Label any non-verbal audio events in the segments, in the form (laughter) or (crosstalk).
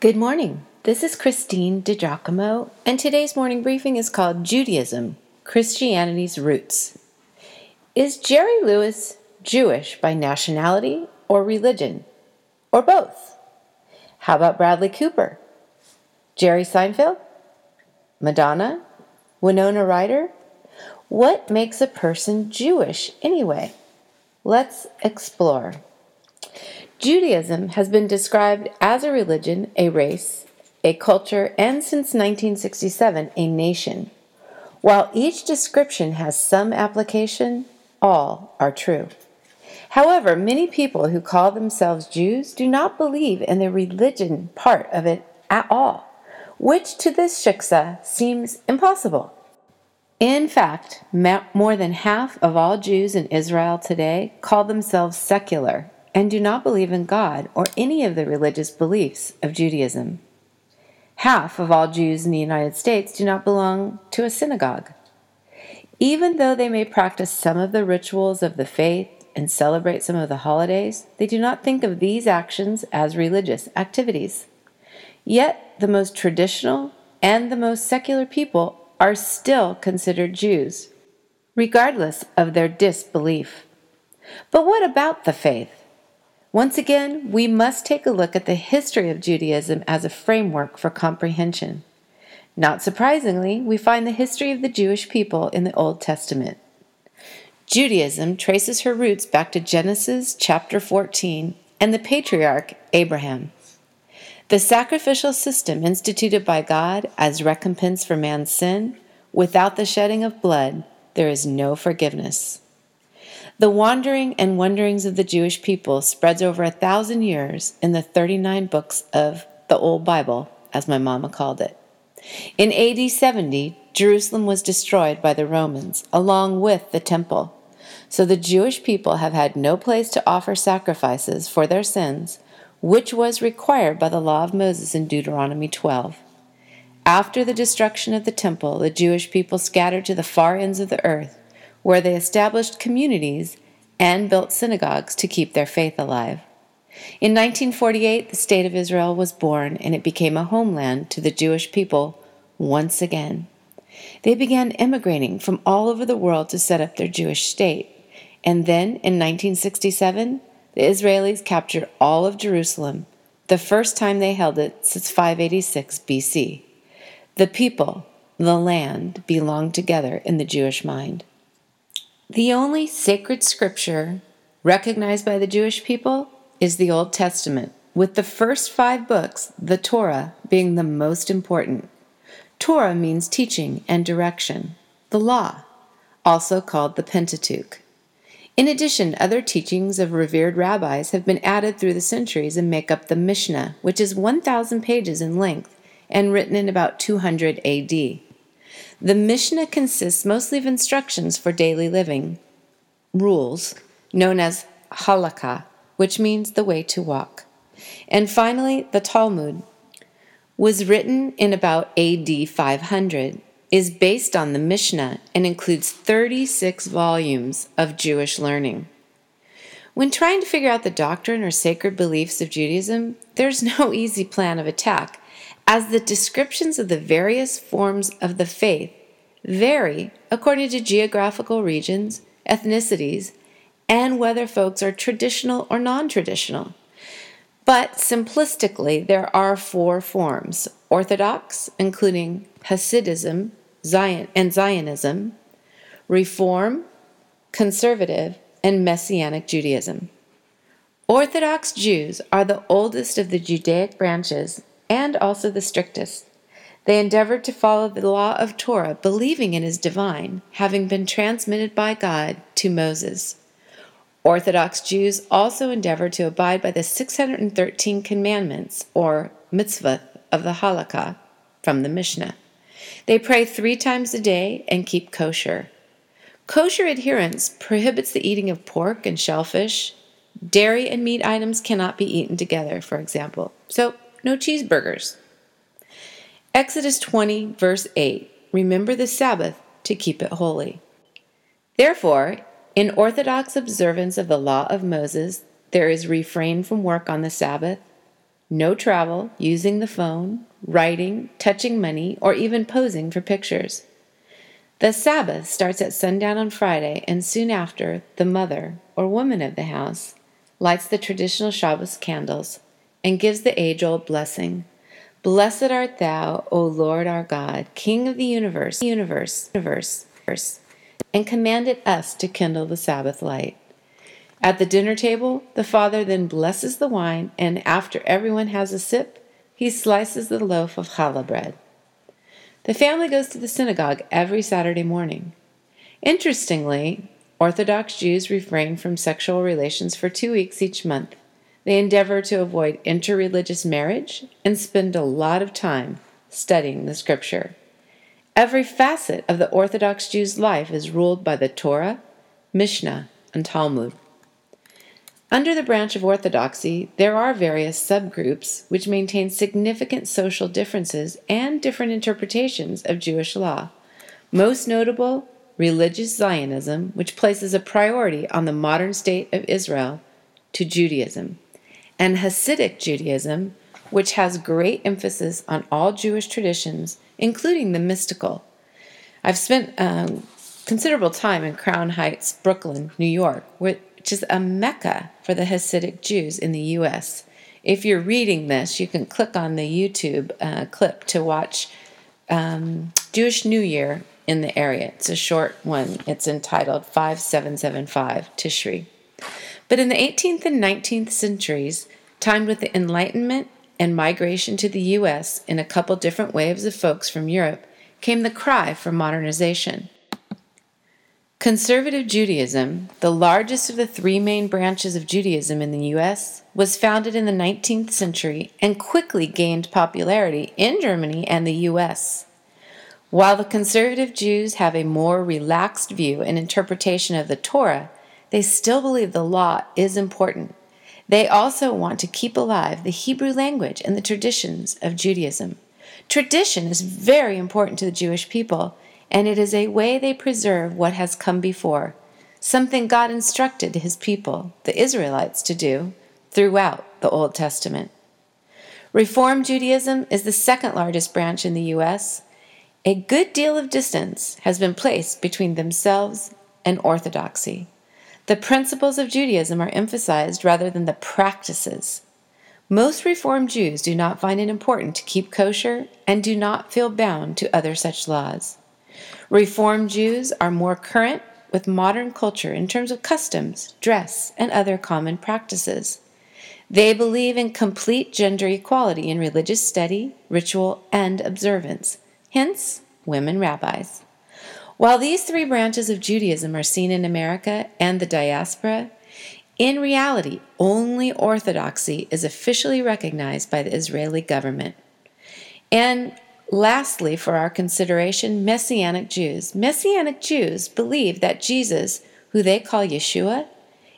Good morning. This is Christine DiGiacomo, and today's morning briefing is called Judaism Christianity's Roots. Is Jerry Lewis Jewish by nationality or religion, or both? How about Bradley Cooper? Jerry Seinfeld? Madonna? Winona Ryder? What makes a person Jewish anyway? Let's explore. Judaism has been described as a religion, a race, a culture, and since 1967, a nation. While each description has some application, all are true. However, many people who call themselves Jews do not believe in the religion part of it at all, which to this shiksa seems impossible. In fact, more than half of all Jews in Israel today call themselves secular and do not believe in God or any of the religious beliefs of Judaism. Half of all Jews in the United States do not belong to a synagogue. Even though they may practice some of the rituals of the faith and celebrate some of the holidays, they do not think of these actions as religious activities. Yet, the most traditional and the most secular people are still considered Jews, regardless of their disbelief. But what about the faith? Once again, we must take a look at the history of Judaism as a framework for comprehension. Not surprisingly, we find the history of the Jewish people in the Old Testament. Judaism traces her roots back to Genesis chapter 14 and the patriarch Abraham. The sacrificial system instituted by God as recompense for man's sin, without the shedding of blood, there is no forgiveness. The wandering and wanderings of the Jewish people spreads over a thousand years in the 39 books of the Old Bible, as my mama called it. In AD 70, Jerusalem was destroyed by the Romans, along with the temple. So the Jewish people have had no place to offer sacrifices for their sins, which was required by the law of Moses in Deuteronomy 12. After the destruction of the temple, the Jewish people scattered to the far ends of the earth where they established communities and built synagogues to keep their faith alive. In 1948, the State of Israel was born and it became a homeland to the Jewish people once again. They began emigrating from all over the world to set up their Jewish state. And then in 1967, the Israelis captured all of Jerusalem, the first time they held it since 586 BC. The people, the land, belonged together in the Jewish mind. The only sacred scripture recognized by the Jewish people is the Old Testament, with the first five books, the Torah, being the most important. Torah means teaching and direction, the law, also called the Pentateuch. In addition, other teachings of revered rabbis have been added through the centuries and make up the Mishnah, which is 1,000 pages in length and written in about 200 AD. The Mishnah consists mostly of instructions for daily living, rules, known as halakha, which means the way to walk. And finally, the Talmud was written in about AD 500, is based on the Mishnah, and includes 36 volumes of Jewish learning. When trying to figure out the doctrine or sacred beliefs of Judaism, there's no (laughs) easy plan of attack as the descriptions of the various forms of the faith vary according to geographical regions, ethnicities, and whether folks are traditional or non traditional. But simplistically, there are four forms Orthodox, including Hasidism Zion, and Zionism, Reform, Conservative, and Messianic Judaism. Orthodox Jews are the oldest of the Judaic branches and also the strictest. They endeavored to follow the law of Torah, believing it is divine, having been transmitted by God to Moses. Orthodox Jews also endeavor to abide by the 613 commandments, or mitzvah, of the Halakha from the Mishnah. They pray three times a day and keep kosher. Kosher adherence prohibits the eating of pork and shellfish. Dairy and meat items cannot be eaten together, for example. So no cheeseburgers. Exodus 20, verse 8 Remember the Sabbath to keep it holy. Therefore, in Orthodox observance of the law of Moses, there is refrain from work on the Sabbath, no travel, using the phone, writing, touching money, or even posing for pictures. The Sabbath starts at sundown on Friday, and soon after, the mother, or woman of the house, lights the traditional Shabbos candles and gives the age old blessing Blessed art thou, O Lord our God, King of the universe, universe, universe, universe, and commanded us to kindle the Sabbath light. At the dinner table, the father then blesses the wine, and after everyone has a sip, he slices the loaf of challah bread. The family goes to the synagogue every Saturday morning. Interestingly, Orthodox Jews refrain from sexual relations for two weeks each month. They endeavor to avoid interreligious marriage and spend a lot of time studying the scripture. Every facet of the Orthodox Jew's life is ruled by the Torah, Mishnah, and Talmud. Under the branch of Orthodoxy, there are various subgroups which maintain significant social differences and different interpretations of Jewish law. Most notable, religious Zionism, which places a priority on the modern state of Israel, to Judaism and Hasidic Judaism, which has great emphasis on all Jewish traditions, including the mystical. I've spent um, considerable time in Crown Heights, Brooklyn, New York, which is a mecca for the Hasidic Jews in the U.S. If you're reading this, you can click on the YouTube uh, clip to watch um, Jewish New Year in the area. It's a short one. It's entitled 5775 Tishri. But in the 18th and 19th centuries, timed with the Enlightenment and migration to the U.S. in a couple different waves of folks from Europe, came the cry for modernization. Conservative Judaism, the largest of the three main branches of Judaism in the U.S., was founded in the 19th century and quickly gained popularity in Germany and the U.S. While the conservative Jews have a more relaxed view and interpretation of the Torah, they still believe the law is important. They also want to keep alive the Hebrew language and the traditions of Judaism. Tradition is very important to the Jewish people, and it is a way they preserve what has come before, something God instructed his people, the Israelites, to do throughout the Old Testament. Reform Judaism is the second largest branch in the U.S. A good deal of distance has been placed between themselves and orthodoxy. The principles of Judaism are emphasized rather than the practices. Most Reformed Jews do not find it important to keep kosher and do not feel bound to other such laws. Reformed Jews are more current with modern culture in terms of customs, dress, and other common practices. They believe in complete gender equality in religious study, ritual, and observance, hence, women rabbis. While these three branches of Judaism are seen in America and the diaspora, in reality, only Orthodoxy is officially recognized by the Israeli government. And lastly, for our consideration, Messianic Jews. Messianic Jews believe that Jesus, who they call Yeshua,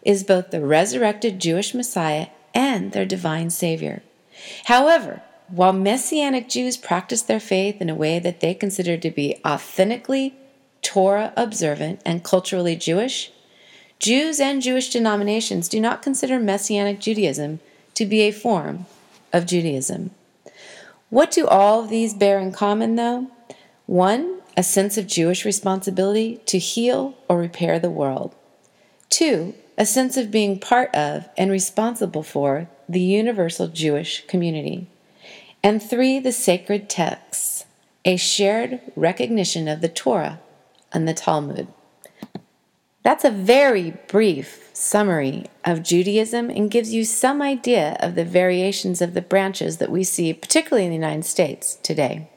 is both the resurrected Jewish Messiah and their divine Savior. However, while Messianic Jews practice their faith in a way that they consider to be authentically Torah observant, and culturally Jewish, Jews and Jewish denominations do not consider Messianic Judaism to be a form of Judaism. What do all of these bear in common, though? One, a sense of Jewish responsibility to heal or repair the world. Two, a sense of being part of and responsible for the universal Jewish community. And three, the sacred texts, a shared recognition of the Torah and the Talmud. That's a very brief summary of Judaism and gives you some idea of the variations of the branches that we see, particularly in the United States today.